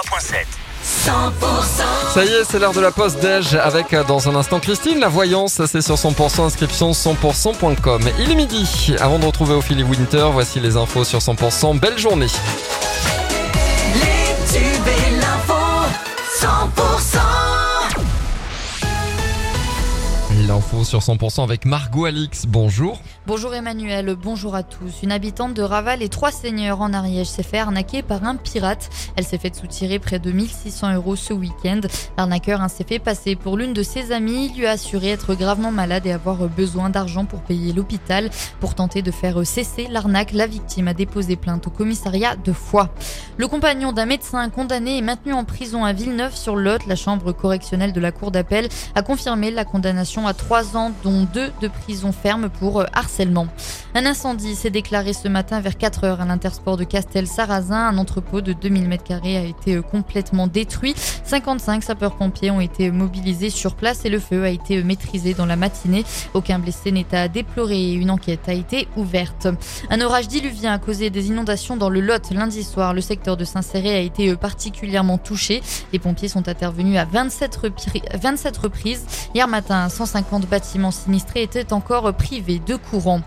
103.7. 100% Ça y est, c'est l'heure de la pause déj avec euh, dans un instant Christine. La voyance, c'est sur 100% inscription 100%.com. Il est midi. Avant de retrouver Ophélie Winter, voici les infos sur 100%. Belle journée. Les tubes et l'info 100% Sur 100% avec Margot Alix. Bonjour. Bonjour Emmanuel, bonjour à tous. Une habitante de Raval et trois seigneurs en Ariège s'est fait arnaquer par un pirate. Elle s'est fait soutirer près de 1600 euros ce week-end. L'arnaqueur hein, s'est fait passer pour l'une de ses amies. Il lui a assuré être gravement malade et avoir besoin d'argent pour payer l'hôpital. Pour tenter de faire cesser l'arnaque, la victime a déposé plainte au commissariat de Foix. Le compagnon d'un médecin condamné est maintenu en prison à Villeneuve-sur-Lot. La chambre correctionnelle de la cour d'appel a confirmé la condamnation à trois ans, dont deux de prison ferme pour harcèlement. Un incendie s'est déclaré ce matin vers 4 heures à l'intersport de Castel-Sarrazin. Un entrepôt de 2000 m2 a été complètement détruit. 55 sapeurs-pompiers ont été mobilisés sur place et le feu a été maîtrisé dans la matinée. Aucun blessé n'est à déplorer et une enquête a été ouverte. Un orage diluvien a causé des inondations dans le Lot lundi soir. Le secteur de Saint-Céré a été particulièrement touché. Les pompiers sont intervenus à 27, repri- 27 reprises. Hier matin, 150 bâtiments sinistrés étaient encore privés de courant.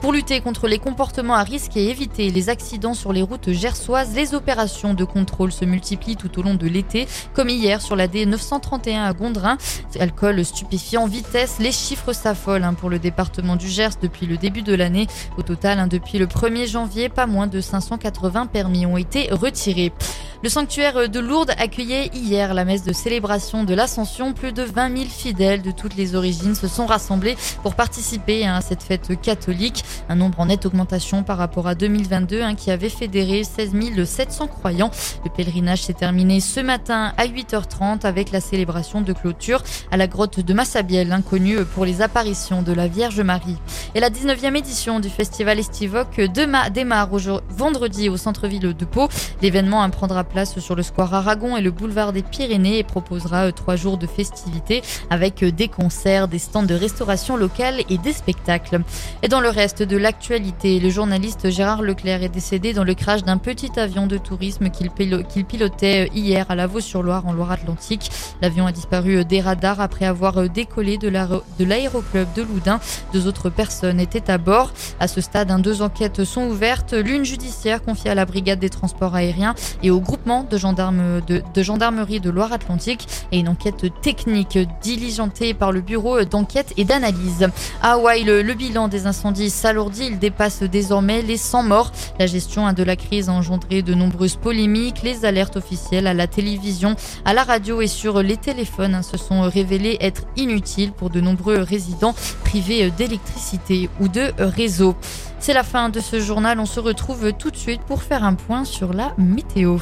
Pour lutter contre les comportements à risque et éviter les accidents sur les routes gersoises, les opérations de contrôle se multiplient tout au long de l'été, comme hier sur la D931 à Gondrin. Alcool, stupéfiant, vitesse, les chiffres s'affolent hein, pour le département du Gers depuis le début de l'année. Au total, hein, depuis le 1er janvier, pas moins de 580 permis ont été retirés. Le sanctuaire de Lourdes accueillait hier la messe de célébration de l'Ascension. Plus de 20 000 fidèles de toutes les origines se sont rassemblés pour participer à cette fête catholique. Un nombre en nette augmentation par rapport à 2022 hein, qui avait fédéré 16 700 croyants. Le pèlerinage s'est terminé ce matin à 8h30 avec la célébration de clôture à la grotte de Massabielle, inconnue pour les apparitions de la Vierge Marie. Et la 19e édition du festival Estivoque dema- démarre vendredi au centre-ville de Pau. L'événement prendra place sur le square Aragon et le boulevard des Pyrénées et proposera euh, trois jours de festivités avec euh, des concerts, des stands de restauration locale et des spectacles. Et dans le reste de l'actualité, le journaliste Gérard Leclerc est décédé dans le crash d'un petit avion de tourisme qu'il pilo- qu'il pilotait euh, hier à Lavaux-sur-Loire en Loire-Atlantique. L'avion a disparu des radars après avoir décollé de l'aéro- de l'aéroclub de Loudun. Deux autres personnes étaient à bord. À ce stade, hein, deux enquêtes sont ouvertes, l'une judiciaire confiée à la brigade des transports aériens et au de, de, gendarmerie de Loire-Atlantique et une enquête technique diligentée par le bureau d'enquête et d'analyse. À Hawaï, le, bilan des incendies s'alourdit, il dépasse désormais les 100 morts. La gestion de la crise a engendré de nombreuses polémiques. Les alertes officielles à la télévision, à la radio et sur les téléphones hein, se sont révélées être inutiles pour de nombreux résidents privés d'électricité ou de réseau. C'est la fin de ce journal. On se retrouve tout de suite pour faire un point sur la météo.